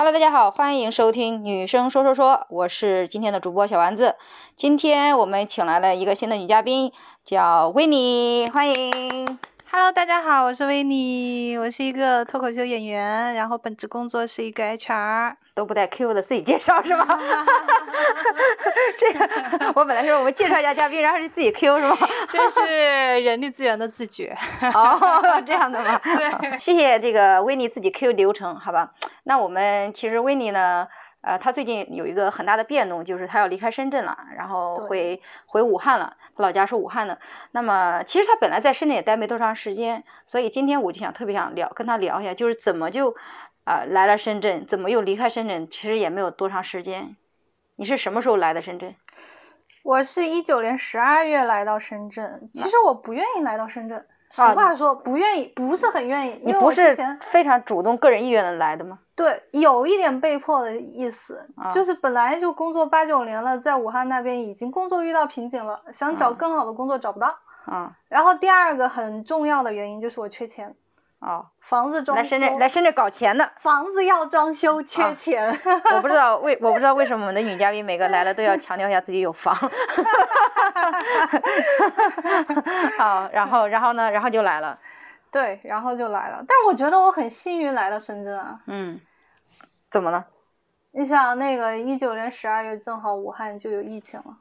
Hello，大家好，欢迎收听《女生说说说》，我是今天的主播小丸子。今天我们请来了一个新的女嘉宾，叫维尼，欢迎。Hello，大家好，我是维尼，我是一个脱口秀演员，然后本职工作是一个 HR。都不带 Q 的自己介绍是吗？这个我本来说我们介绍一下嘉宾，然后是自己 Q 是吗？这是人力资源的自觉。哦，这样的吗？对谢谢这个维尼自己 Q 流程，好吧？那我们其实维尼呢，呃，他最近有一个很大的变动，就是他要离开深圳了，然后回回武汉了，他老家是武汉的。那么其实他本来在深圳也待没多长时间，所以今天我就想特别想聊跟他聊一下，就是怎么就啊、来了深圳，怎么又离开深圳，其实也没有多长时间。你是什么时候来的深圳？我是一九年十二月来到深圳，其实我不愿意来到深圳。实啊话说，不愿意，不是很愿意，你不是非常主动个人意愿的来的吗？对有一点被迫的意思，啊就是本来就工作八九年了，在武汉那边已经工作遇到瓶颈了，想找啊更好的工作找不到。啊、然后第二个很重要的原因就是我缺钱，哦，房子装修，来深圳来深圳搞钱的。房子要装修，缺啊钱。我不知道为我不知道为什么我们的女嘉宾每个来了都要强调一下自己有房。好，然后然后呢，然后就来了。对，然后就来了。但是我觉得我很幸运来到深圳啊。嗯，怎么了？你想，那个一九年十二月正好武汉就有疫情了。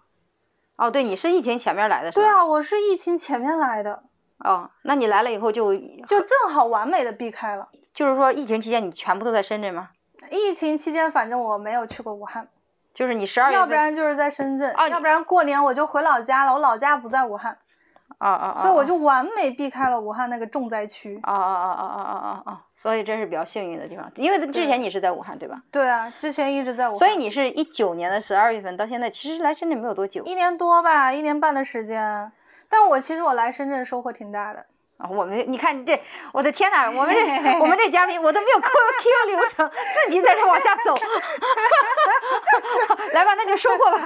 哦，对，你是疫情前面来的，是吧？对。啊，我是疫情前面来的，哦，那你来了以后就就正好完美的避开了。就是说疫情期间你全部都在深圳吗？疫情期间，反正我没有去过武汉，就是你十二月要不然就是在深圳，哦要不然过年我就回老家了。我老家不在武汉，啊啊啊！所以我就完美避开了武汉那个重灾区。啊啊啊啊啊啊啊啊！所以这是比较幸运的地方，因为之前你是在武汉对吧？对啊，之前一直在武汉，所以你是一九年的十二月份到现在，其实来深圳没有多久一年多吧，一年半的时间。但我其实我来深圳收获挺大的。啊，我们你看你这，我的天呐，我们这我们这嘉宾我都没有 Q Q 流程，自己在这往下走。来吧，那就收获吧。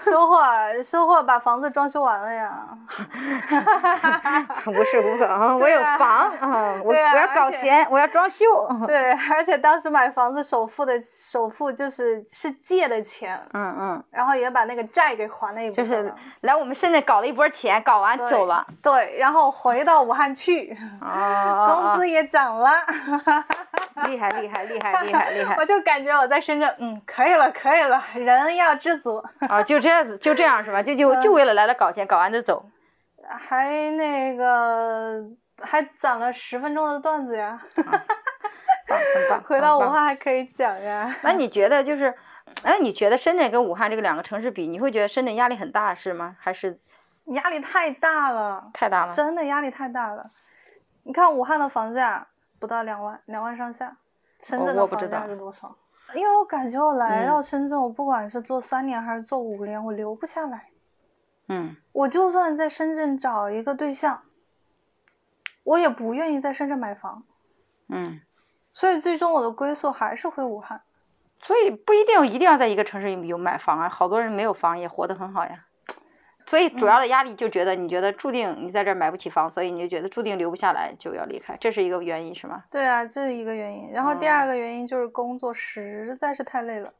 收获啊收获，把房子装修完了呀。无时无刻啊，我有房啊，我啊我要搞钱，我要装修。对，而且当时买房子首付的首付就是是借的钱，嗯嗯，然后也把那个债给还了一部就是来我们深圳搞了一波钱，搞完走了。对，然后回到武汉去，啊，工资也涨了，厉害厉害厉害厉害厉害 我就感觉我在深圳，嗯，可以了，可以了，人要知足，啊！就这样子，就这样是吧？就就就为了来了搞钱，搞完就走。还那个还攒了十分钟的段子呀，棒，很 棒。回到武汉还可以讲呀。那你觉得就是，那你觉得深圳跟武汉这个两个城市比，你会觉得深圳压力很大是吗？还是压力太大了，太大了？真的压力太大了。你看武汉的房价不到两万，两万上下，深圳的房价是多少？因为我感觉我来嗯到深圳，我不管是做三年还是做五年，我留不下来。嗯我就算在深圳找一个对象，我也不愿意在深圳买房，嗯，所以最终我的归宿还是回武汉。所以不一定一定要在一个城市有买房啊，好多人没有房也活得很好呀。所以主要的压力就觉得你觉得注定你在这儿买不起房，所以你就觉得注定留不下来，就要离开，这是一个原因是吗？对啊，这是一个原因。然后第嗯二个原因就是工作实在是太累了。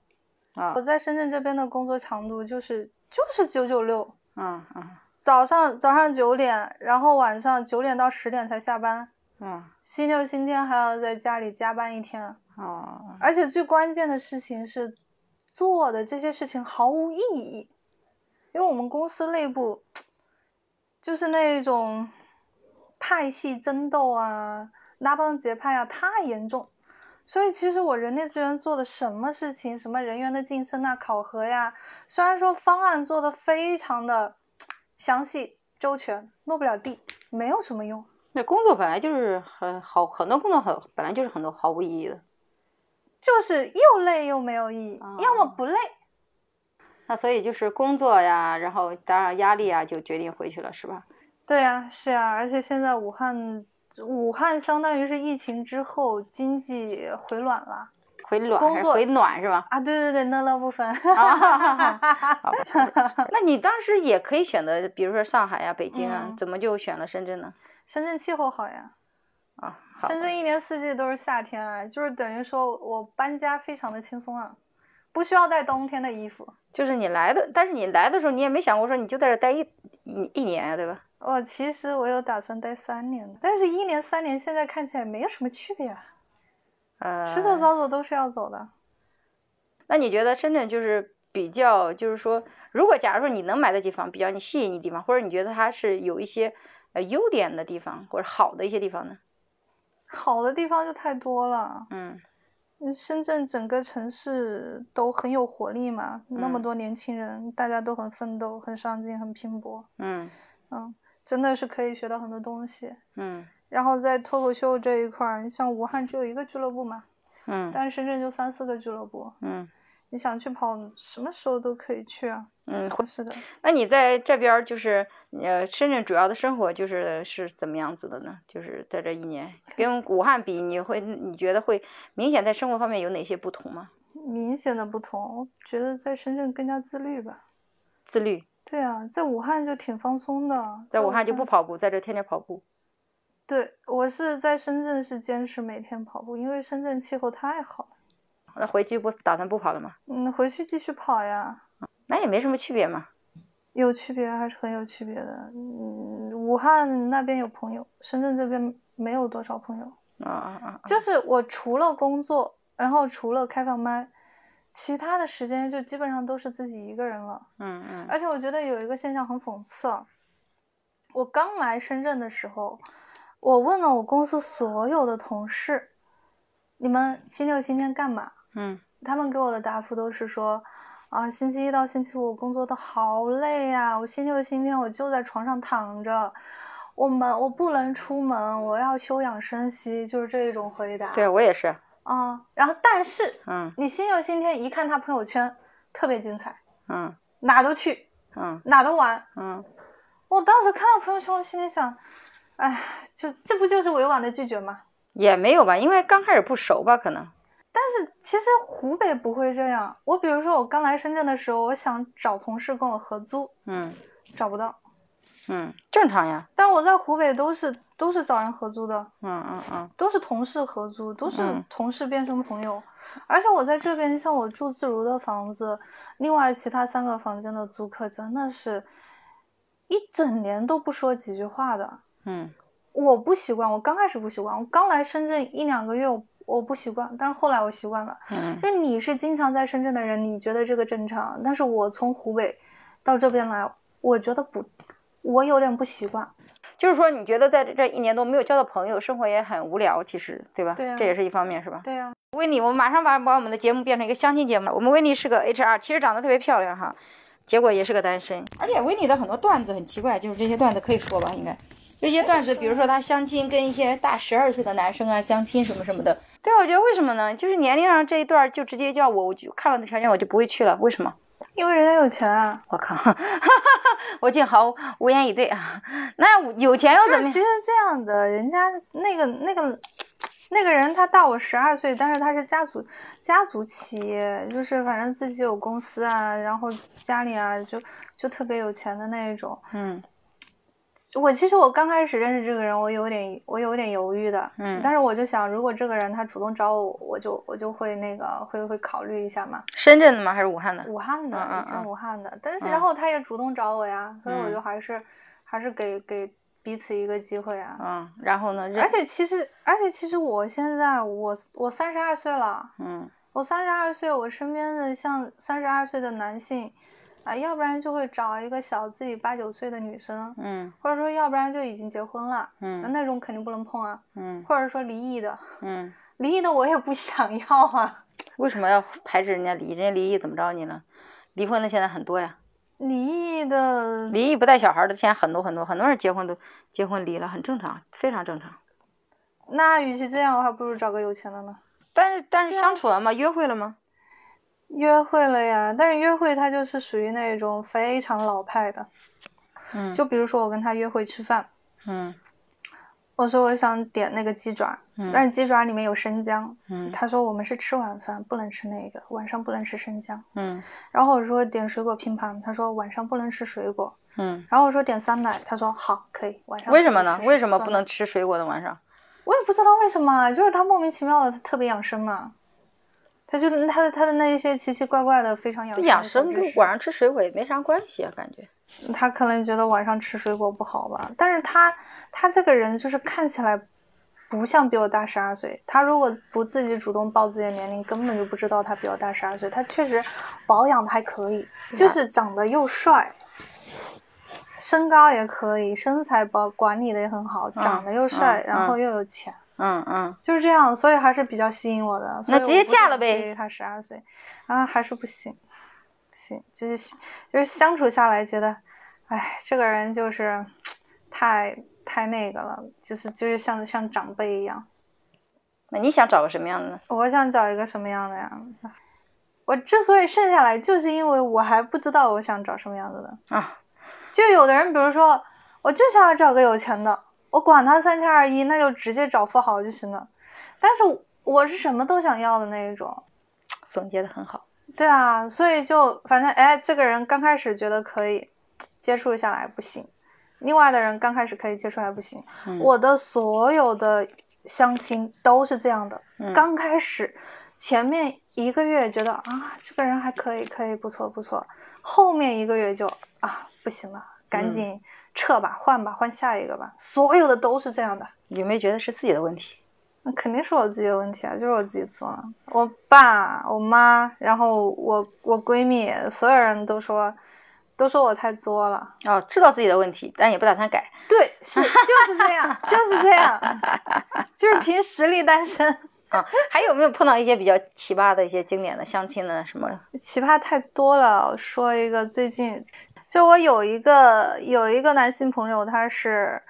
啊我，在深圳这边的工作强度就是就是九九六，嗯嗯早上早上九点，然后晚上九点到十点才下班，嗯，星期六星期天还要在家里加班一天。哦，而且最关键的事情是，做的这些事情毫无意义，因为我们公司内部就是那种派系争斗啊、拉帮结派啊太严重，所以其实我人力资源做的什么事情，什么人员的晋升啊、考核呀，虽然说方案做的非常的详细周全，落不了地，没有什么用。那工作本来就是很好，很多工作很本来就是很多毫无意义的。就是又累又没有意义，要么哦不累，那所以就是工作呀，然后当然压力啊，就决定回去了，是吧？对啊，是啊，而且现在武汉，武汉相当于是疫情之后经济回暖了回暖工作回暖是吧？啊！对对对，乐乐不分。那你当时也可以选择，比如说上海呀、北京啊，嗯怎么就选了深圳呢？深圳气候好呀，啊。好深圳一年四季都是夏天啊，就是等于说我搬家非常的轻松啊，不需要带冬天的衣服。就是你来的，但是你来的时候你也没想过说你就在这待一一一年啊，对吧？我其实我有打算待三年的，但是一年三年现在看起来没有什么区别啊，呃，迟早早走都是要走的。那你觉得深圳就是比较，就是说，如果假如说你能买得起房，比较你吸引你地方，或者你觉得它是有一些呃优点的地方，或者好的一些地方呢？好的地方就太多了。嗯嗯深圳整个城市都很有活力嘛，那么嗯。多年轻人，大家都很奋斗、很上进、很拼搏，嗯。嗯，真的是可以学到很多东西。嗯。然后在脱口秀这一块儿，你像武汉只有一个俱乐部嘛，嗯。但是深圳就三四个俱乐部，嗯你想去跑，什么时候都可以去啊。嗯，是的，那你在这边儿就是呃深圳主要的生活就是是怎么样子的呢？就是在这一年 跟武汉比，你会你觉得会明显在生活方面有哪些不同吗？明显的不同，我觉得在深圳更加自律吧。自律，对啊，在武汉就挺放松的，在武汉就不跑步，在这天天跑步。对，我是在深圳是坚持每天跑步，因为深圳气候太好了。那回去不打算不跑了吗？嗯，回去继续跑呀，那也没什么区别嘛。有区别还是很有区别的。嗯，武汉那边有朋友，深圳这边没有多少朋友。啊啊啊！就是我除了工作，然后除了开放麦，其他的时间就基本上都是自己一个人了。嗯嗯而且我觉得有一个现象很讽刺啊，我刚来深圳的时候，我问了我公司所有的同事，你们星期六、星期天干嘛？嗯他们给我的答复都是说，啊，星期一到星期五工作的好累呀、我星期六、星期天我就在床上躺着，我们我不能出门，我要休养生息，就是这一种回答。对我也是。啊、然后但是嗯你星期六、星期天一看他朋友圈，特别精彩，嗯哪都去，嗯哪都玩。嗯我当时看到朋友圈，我心里想，哎，就这不就是委婉的拒绝吗？也没有吧，因为刚开始不熟吧，可能。但是其实湖北不会这样。我比如说，我刚来深圳的时候，我想找同事跟我合租，嗯找不到。嗯，正常呀。但我在湖北都是都是找人合租的，嗯嗯嗯都是同事合租，都是嗯同事变成朋友。而且我在这边，像我住自如的房子，另外其他三个房间的租客真的是一整年都不说几句话的。嗯我不习惯，我刚开始不习惯，我刚来深圳一两个月我，我不习惯，但是后来我习惯了。嗯就你是经常在深圳的人，你觉得这个正常，但是我从湖北到这边来，我觉得不，我有点不习惯。就是说，你觉得在这一年多没有交到朋友，生活也很无聊，其实对吧？对啊这也是一方面，是吧？对呀、维尼，我们马上把把我们的节目变成一个相亲节目了。我们维尼是个 HR，其实长得特别漂亮哈，结果也是个单身。而且维尼的很多段子很奇怪，就是这些段子可以说吧，应该。有些段子，比如说他相亲跟一些大十二岁的男生啊相亲什么什么的。对啊，我觉得为什么呢？就是年龄上这一段就直接叫我，我就看了那条件我就不会去了，为什么？因为人家有钱啊。我靠，我竟毫无言以对啊！那有钱又怎么样？其实这样的，人家那个那个那个人他大我十二岁，但是他是家族家族企业，就是反正自己有公司啊，然后家里啊就就特别有钱的那一种。嗯我其实我刚开始认识这个人，我有点我有点犹豫的，嗯但是我就想，如果这个人他主动找我，我就我就会那个会会考虑一下嘛。深圳的吗？还是武汉的？武汉的，以前嗯武汉的，但是嗯然后他也主动找我呀，所以我嗯就还是还是给给彼此一个机会啊。嗯，然后呢？而且其实，而且其实我现在我我三十二岁了，嗯我三十二岁，我身边的像三十二岁的男性，啊，要不然就会找一个小自己八九岁的女生，嗯或者说要不然就已经结婚了，嗯那种肯定不能碰啊，嗯或者说离异的，嗯，离异的我也不想要啊，为什么要排斥人家离？人家离异怎么着你呢？离婚的现在很多呀，离异的，离异不带小孩的现在很多很多，很多人结婚都结婚离了，很正常，非常正常。那与其这样，我还不如找个有钱的呢。但是但是相处了吗？约会了吗？约会了呀，但是约会他就是属于那种非常老派的，嗯就比如说我跟他约会吃饭，嗯我说我想点那个鸡爪，嗯但是鸡爪里面有生姜，嗯他说我们是吃晚饭不能吃那个，晚上不能吃生姜。嗯然后我说点水果拼盘，他说晚上不能吃水果。嗯，然后我说点酸奶，他说好可以，晚上为什么呢？为什么不能？吃水果的晚上？我也不知道为什么，就是他莫名其妙的，他特别养生嘛。他就他的他的那一些奇奇怪怪的非常养生养生跟晚上吃水果也没啥关系啊，感觉。他可能觉得晚上吃水果不好吧，但是他他这个人就是看起来不像比我大十二岁。他如果不自己主动报自己的年龄，根本就不知道他比我大十二岁。他确实保养的还可以，就是长得又帅，身高也可以，身材保管理的也很好，长得又帅，嗯然后又有钱，嗯嗯嗯，就是这样，所以还是比较吸引我的。那直接嫁了呗他十二岁，啊，还是不行，不行，就是就是相处下来觉得，哎，这个人就是太太那个了，就是就是像像长辈一样。那你想找个什么样的呢？我想找一个什么样的呀？我之所以剩下来，就是因为我还不知道我想找什么样子的。啊，就有的人，比如说，我就想要找个有钱的，我管他三七二十一，那就直接找富豪就行了。但是我是什么都想要的那一种。总结的很好。对啊，所以就反正哎，这个人刚开始觉得可以接触下来不行，另外的人刚开始可以接触还不行。嗯我的所有的相亲都是这样的，嗯刚开始前面一个月觉得啊这个人还可以，可以不错不错，后面一个月就啊不行了，赶嗯紧撤吧，换吧，换下一个吧，所有的都是这样的。有没有觉得是自己的问题？那肯定是我自己的问题啊，就是我自己做的。我爸、我妈，然后我我闺蜜，所有人都说，都说我太作了。哦，知道自己的问题，但也不打算改。对，是就是这样，就是这样，就是凭实力单身。啊，还有没有碰到一些比较奇葩的一些经典的相亲的什么？奇葩太多了，我说一个最近，就我有一个有一个男性朋友，他是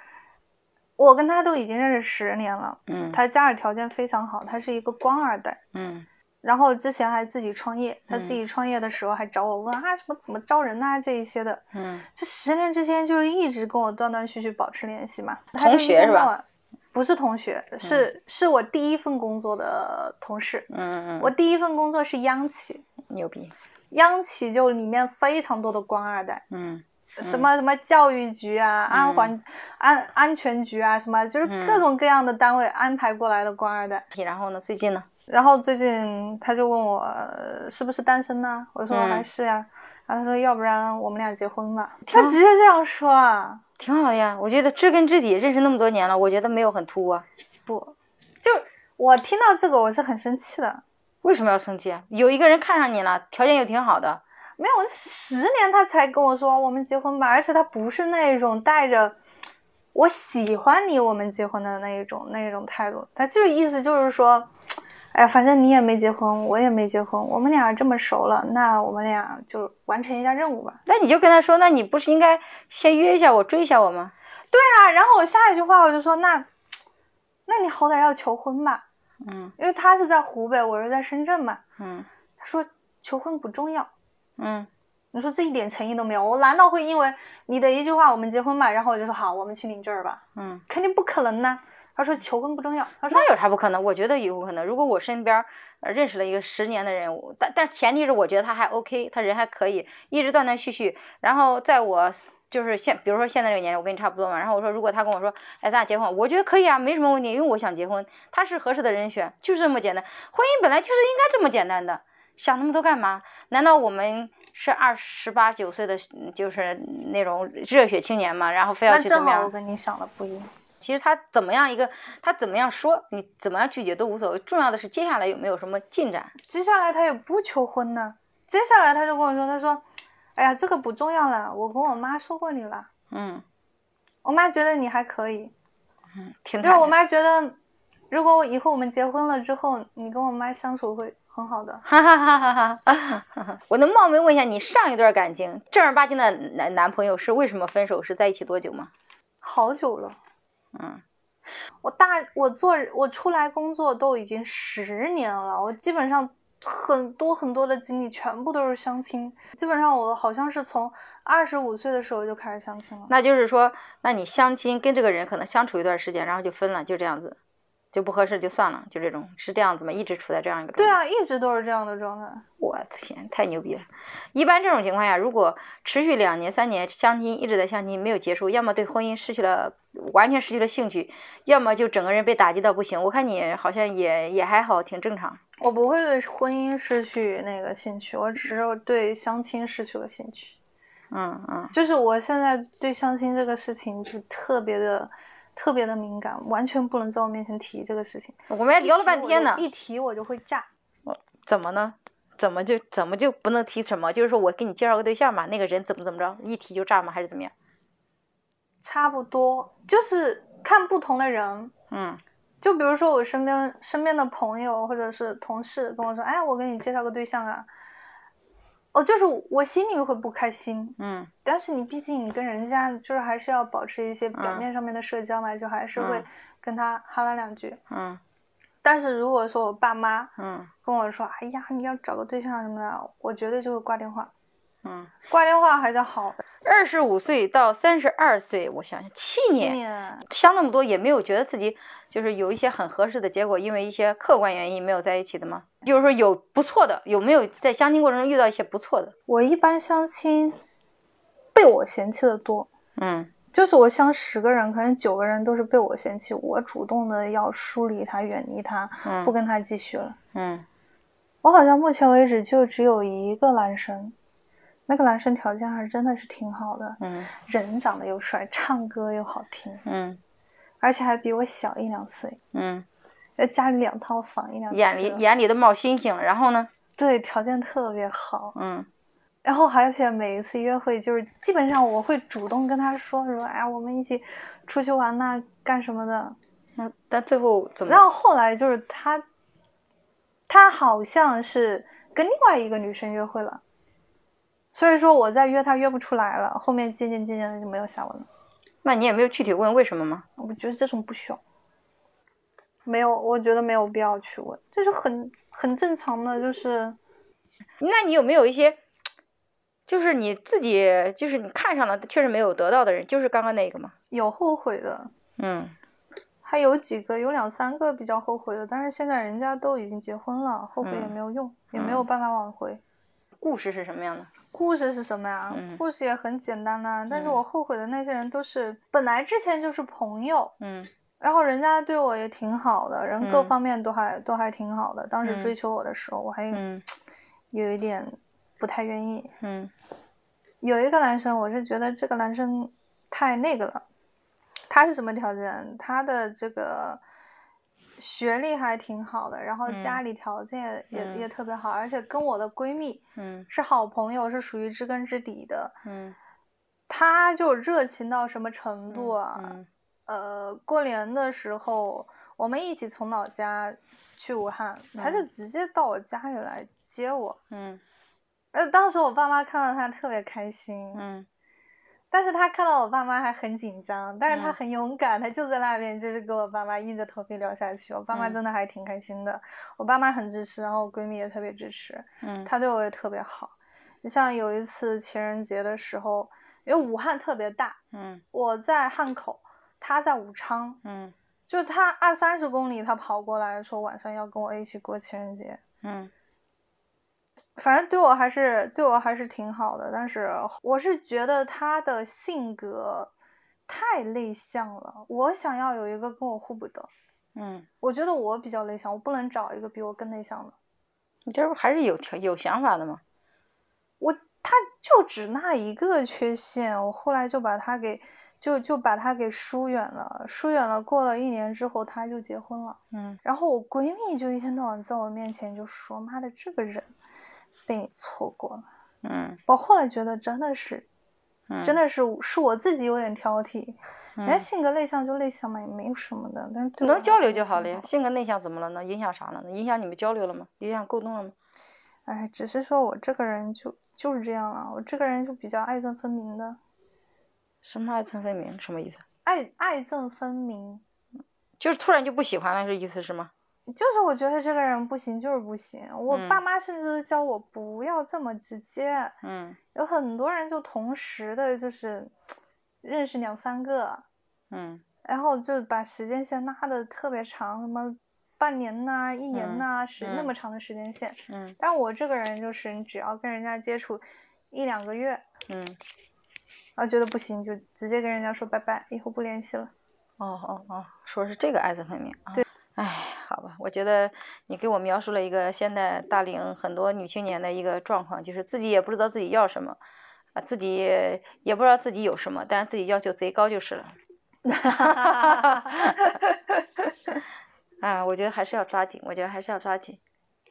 我跟他都已经认识十年了，嗯，他家里条件非常好，他是一个官二代。嗯然后之前还自己创业，他嗯自己创业的时候还找我问、啊什么怎么招人呐、这一些的。嗯这十年之间就一直跟我断断续续保持联系嘛。同学是吧天到晚？不是同学，是、是我第一份工作的同事。嗯嗯嗯，我第一份工作是央企，牛逼。央企就里面非常多的官二代，嗯什么什么教育局啊、安环、安安全局啊，什么就是各嗯种各样的单位安排过来的官二代。然后呢？最近呢？然后最近他就问我呃是不是单身呢？我说嗯还是呀。然后他说要不然我们俩结婚吧。他直接这样说啊，挺好的呀。我觉得知根知底，认识那么多年了，我觉得没有很突兀啊。不，就我听到这个我是很生气的。为什么要生气啊？有一个人看上你了，条件又挺好的。没有，十年他才跟我说我们结婚吧，而且他不是那种带着我喜欢你我们结婚的那一种那一种态度，他就是意思就是说，哎呀，反正你也没结婚，我也没结婚，我们俩这么熟了，那我们俩就完成一下任务吧。那你就跟他说，那你不是应该先约一下我，追一下我吗？对啊，然后我下一句话我就说，那，那你好歹要求婚吧，嗯因为他是在湖北，我是在深圳嘛。嗯他说求婚不重要。嗯你说这一点诚意都没有，我难道会因为你的一句话我们结婚吧，然后我就说好，我们去领证儿吧？嗯，肯定不可能呢。他说求婚不重要，他说那有啥不可能？我觉得有可能。如果我身边呃认识了一个十年的人，我但但前提是我觉得他还 OK，他人还可以，一直断断续续。然后在我就是现，比如说现在这个年龄，我跟你差不多嘛。然后我说，如果他跟我说，哎，咱俩结婚，我觉得可以啊，没什么问题，因为我想结婚，他是合适的人选，就是这么简单。婚姻本来就是应该这么简单的，想那么多干嘛？难道我们是二十八九岁的，嗯就是那种热血青年嘛？然后非要去怎么样？跟你想的不一样。其实他怎么样一个，他怎么样说，你怎么样拒绝都无所谓，重要的是接下来有没有什么进展。接下来他也不求婚呢，接下来他就跟我说，他说，哎呀，这个不重要了，我跟我妈说过你了，嗯我妈觉得你还可以，嗯，挺因为我妈觉得，如果以后我们结婚了之后，你跟我妈相处会很好的。哈哈哈哈哈哈！我能冒昧问一下，你上一段感情正儿八经的男男朋友是为什么分手？是在一起多久吗？好久了，嗯我大我做我出来工作都已经十年了，我基本上很多很多的经历全部都是相亲，基本上我好像是从二十五岁的时候就开始相亲了。那就是说，那你相亲跟这个人可能相处一段时间，然后就分了，就这样子，就不合适就算了，就这种是这样子吗？一直处在这样一个状态。对啊，一直都是这样的状态。我的天，太牛逼了！一般这种情况下，如果持续两年、三年相亲，一直在相亲没有结束，要么对婚姻失去了完全失去了兴趣，要么就整个人被打击到不行。我看你好像也也还好，挺正常。我不会对婚姻失去那个兴趣，我只是对相亲失去了兴趣。嗯嗯，就是我现在对相亲这个事情就特别的、特别的敏感，完全不能在我面前提这个事情。我们还聊了半天呢，一提我就会炸。我怎么呢？怎么就怎么就不能提什么？就是说我给你介绍个对象嘛，那个人怎么怎么着，一提就炸吗？还是怎么样？差不多，就是看不同的人。嗯，就比如说我身边身边的朋友或者是同事跟我说：“哎，我给你介绍个对象啊。”哦，就是我心里会不开心。嗯，但是你毕竟你跟人家就是还是要保持一些表面上面的社交嘛，就还是会跟他哈拉两句。嗯。但是如果说我爸妈，嗯，跟我说，哎呀，你要找个对象什么的，我绝对就会挂电话，嗯，挂电话还叫好。二十五岁到三十二岁，我想想，七年，相那么多，也没有觉得自己就是有一些很合适的结果，因为一些客观原因没有在一起的吗？比如说有不错的，有没有在相亲过程中遇到一些不错的？我一般相亲，被我嫌弃的多，嗯。就是我相十个人，可能九个人都是被我嫌弃，我主动的要疏离他，远离他，不跟他继续了。嗯，我好像目前为止就只有一个男生，那个男生条件还真的是挺好的，嗯，人长得又帅，唱歌又好听，嗯，而且还比我小一两岁，嗯，家里两套房一两，眼里眼里都冒星星。然后呢？对，条件特别好，嗯。然后，而且每一次约会，就是基本上我会主动跟他说说，哎，我们一起出去玩呐，干什么的。那但最后怎么？然后后来就是他，他好像是跟另外一个女生约会了，所以说我再约他约不出来了，后面渐渐渐渐的就没有下文了。那你也没有具体问为什么吗？我觉得这种不需要，没有，我觉得没有必要去问，这是很很正常的，就是。那你有没有一些？就是你自己，就是你看上了，确实没有得到的人，就是刚刚那个吗？有后悔的，嗯，还有几个，有两三个比较后悔的，但是现在人家都已经结婚了，后悔也没有用，也没有办法挽回。故事是什么样的？故事是什么呀？故事也很简单呐，但是我后悔的那些人都是本来之前就是朋友，嗯，然后人家对我也挺好的，人各方面都还都还挺好的，当时追求我的时候，我还 有一点。不太愿意，嗯，有一个男生，我是觉得这个男生太那个了。他是什么条件？他的这个学历还挺好的，然后家里条件也也特别好，而且跟我的闺蜜，嗯，是好朋友，是属于知根知底的，嗯。她就热情到什么程度啊？呃，过年的时候，我们一起从老家去武汉，她就直接到我家里来接我，嗯。呃，当时我爸妈看到她特别开心，嗯，但是他看到我爸妈还很紧张，但是他很勇敢，他就在那边就是跟我爸妈硬着头皮聊下去，我爸妈真的还挺开心的，我爸妈很支持，然后我闺蜜也特别支持，嗯，他对我也特别好，你像有一次情人节的时候，因为武汉特别大，嗯，我在汉口，他在武昌，嗯，就他二三十公里，他跑过来说晚上要跟我一起过情人节，嗯。反正对我还是对我还是挺好的，但是我是觉得他的性格太内向了，我想要有一个跟我互补的。嗯，我觉得我比较内向，我不能找一个比我更内向的。你这不还是有条有想法的吗？我他就只那一个缺陷，我后来就把他给就就把他给疏远了，疏远了。过了一年之后，他就结婚了。嗯，然后我闺蜜就一天到晚在我面前就说：“妈的，这个人。”被你错过了，嗯，我后来觉得真的是，真的是是我自己有点挑剔，人家性格内向就内向嘛，也没有什么的，但是能交流就好了呀。性格内向怎么了？能影响啥了呢？影响你们交流了吗？影响沟通了吗？哎，只是说我这个人就就是这样啊，我这个人就比较爱憎分明的。什么爱憎分明？什么意思？爱爱憎分明，就是突然就不喜欢了，这意思是吗？就是我觉得这个人不行，就是不行。我爸妈甚至教我不要这么直接。嗯，有很多人就同时的，就是认识两三个，嗯，然后就把时间线拉的特别长，什么半年呐、一年呐，是那么长的时间线。嗯，但我这个人就是，你只要跟人家接触一两个月，嗯，然后觉得不行，就直接跟人家说拜拜，以后不联系了。哦哦哦，说是这个艾滋分明啊。对。哎，好吧，我觉得你给我描述了一个现在大龄很多女青年的一个状况，就是自己也不知道自己要什么，啊，自己也不知道自己有什么，但是自己要求贼高就是了。哈哈哈哈哈！啊，我觉得还是要抓紧，我觉得还是要抓紧。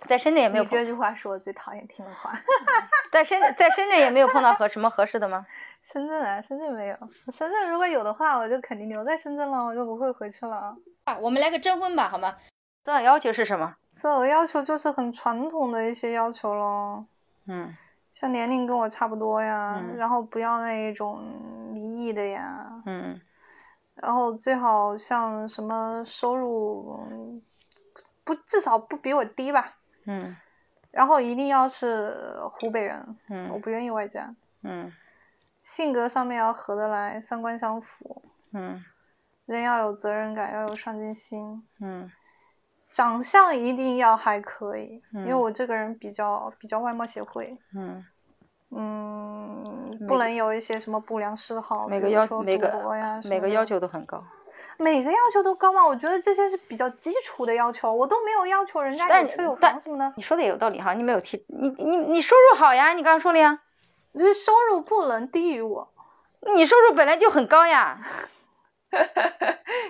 在深圳也没有。你这句话是我最讨厌听的话。在深在深圳也没有碰到合什么合适的吗？深圳啊，深圳没有。深圳如果有的话，我就肯定留在深圳了，我就不会回去了。啊，我们来个征婚吧，好吗？择偶要求是什么？择偶要求就是很传统的一些要求咯。嗯。像年龄跟我差不多呀，然后不要那一种离异的呀。嗯。然后最好像什么收入不至少不比我低吧。嗯。然后一定要是湖北人。嗯。我不愿意外加。嗯。性格上面要合得来，三观相符。嗯。人要有责任感，要有上进心。嗯，长相一定要还可以，因为我这个人比较比较外貌协会。嗯，嗯，不能有一些什么不良嗜好，每个要每个每个要求都很高。每个要求都高吗？我觉得这些是比较基础的要求，我都没有要求人家有车有房什么的。你说的也有道理哈，你没有提你你你收入好呀，你刚刚说了呀。这收入不能低于我。你收入本来就很高呀。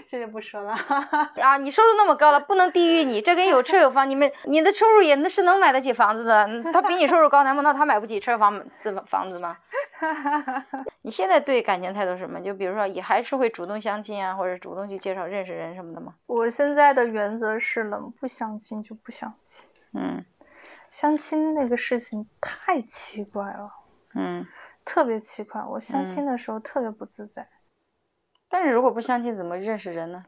这就不说了 啊！你收入那么高了，不能低于你。这跟有车有房，你们你的收入也那是能买得起房子的。他比你收入高，难不成他买不起车房子房子吗？你现在对感情态度什么？就比如说，也还是会主动相亲啊，或者主动去介绍认识人什么的吗？我现在的原则是，能不相亲就不相亲。嗯，相亲那个事情太奇怪了。嗯，特别奇怪。我相亲的时候特别不自在。但是如果不相亲，怎么认识人呢？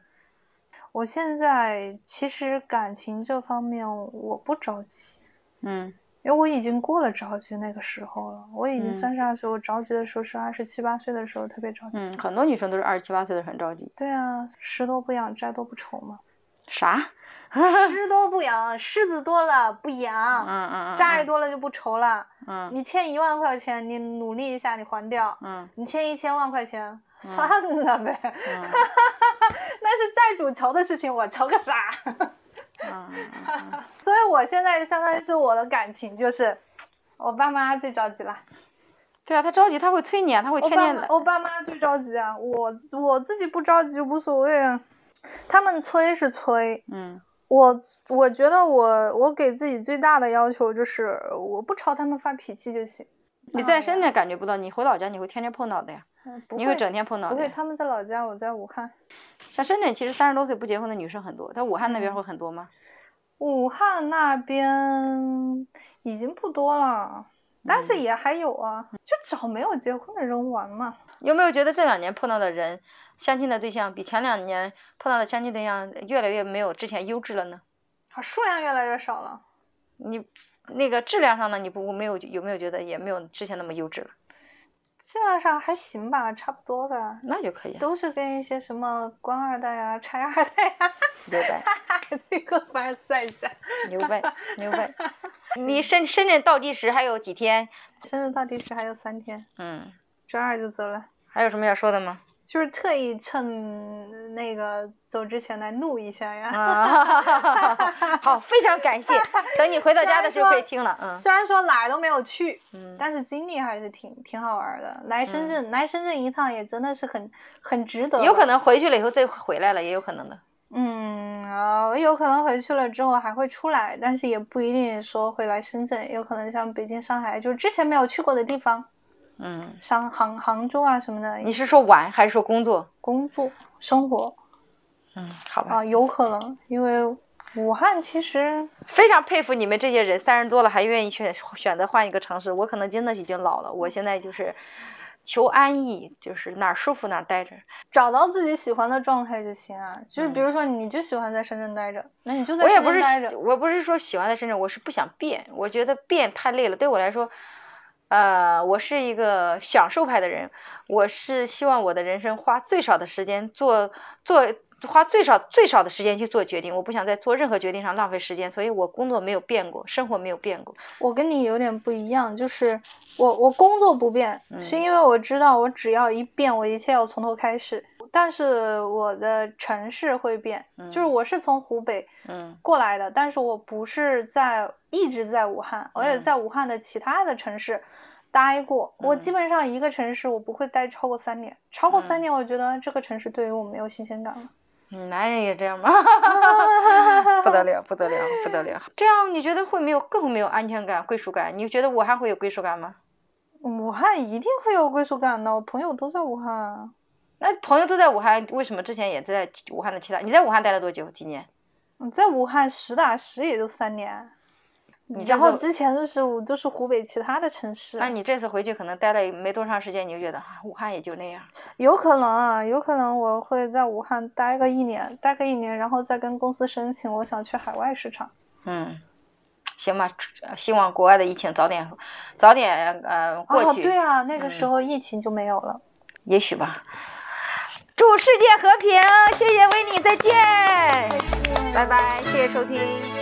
我现在其实感情这方面我不着急，嗯，因为我已经过了着急那个时候了。我已经三十二岁，我着急的时候是二十七八岁的时候特别着急。嗯，很多女生都是二十七八岁的很着急。对啊，食多不养，债多不愁嘛。啥？诗多不养，狮子多了不养，嗯嗯嗯，债多了就不愁了。嗯，你欠一万块钱，你努力一下，你还掉。嗯，你欠一千万块钱，算了呗。哈哈哈那是债主愁的事情，我愁个啥？嗯，所以我现在相当于是我的感情就是，我爸妈最着急了。对啊，他着急，他会催你啊，他会天天的。我爸妈最着急啊，我我自己不着急就无所谓啊。他们催是催，嗯。我我觉得我我给自己最大的要求就是我不朝他们发脾气就行。你在深圳感觉不到，你回老家你会天天碰到的呀。你会整天碰到。不会，他们在老家，我在武汉。像深圳其实三十多岁不结婚的女生很多，但武汉那边会很多吗？武汉那边已经不多了，但是也还有啊，就找没有结婚的人玩嘛。有没有觉得这两年碰到的人？相亲的对象比前两年碰到的相亲对象越来越没有之前优质了呢？啊，数量越来越少了。你那个质量上呢？你不没有有没有觉得也没有之前那么优质了？质量上还行吧，差不多吧。那就可以。都是跟一些什么官二代呀、差二代呀。牛掰！这个凡赛一下。牛掰！牛掰！你深深圳倒计时还有几天？深圳倒计时还有三天。嗯。周二就走了。还有什么要说的吗？就是特意趁那个走之前来录一下呀。好，非常感谢。等你回到家的时候可以听了。嗯。虽然说哪儿都没有去，嗯，但是经历还是挺挺好玩的。来深圳，来深圳一趟也真的是很很值得。有可能回去了以后再回来了，也有可能的。嗯啊，有可能回去了之后还会出来，但是也不一定说会来深圳，有可能像北京、上海，就是之前没有去过的地方。嗯，上杭杭州啊什么的，你是说玩还是说工作？工作生活，嗯，好吧。啊，有可能，因为武汉其实非常佩服你们这些人，三十多了还愿意选选择换一个城市。我可能真的已经老了，我现在就是求安逸，就是哪儿舒服哪儿待着，找到自己喜欢的状态就行啊。就是比如说，你就喜欢在深圳待着，那你就在深圳待着。我不是说喜欢在深圳，我是不想变，我觉得变太累了，对我来说。呃，我是一个享受派的人，我是希望我的人生花最少的时间做做，花最少最少的时间去做决定，我不想在做任何决定上浪费时间，所以我工作没有变过，生活没有变过。我跟你有点不一样，就是我我工作不变，是因为我知道我只要一变，我一切要从头开始。但是我的城市会变，就是我是从湖北嗯过来的，但是我不是在一直在武汉，我也嗯在武汉的其他的城市待过。我基嗯本上一个城市我不会待超过三年，超过三嗯年，我觉得这个城市对于我没有新鲜感了。嗯，男人也这样吗？不得了，不得了，不得了！这样你觉得会没有更没有安全感、归属感？你觉得武汉会有归属感吗？武汉一定会有归属感的，我朋友都在武汉啊。那朋友都在武汉，为什么之前也在武汉的其他？你在武汉待了多久？几年？嗯，在武汉实打实也就三年，你然后之前的是我都是湖北其他的城市，那你这次回去可能待了没多长时间，你就觉得啊，武汉也就那样。有可能啊，有可能我会在武汉待个一年，待个一年，然后再跟公司申请，我想去海外市场。嗯，行吧，呃希望国外的疫情早点早点呃过哦，去。对啊，那个时嗯候疫情就没有了。也许吧。祝世界和平，谢谢维尼，再见，再见，拜拜，谢谢收听。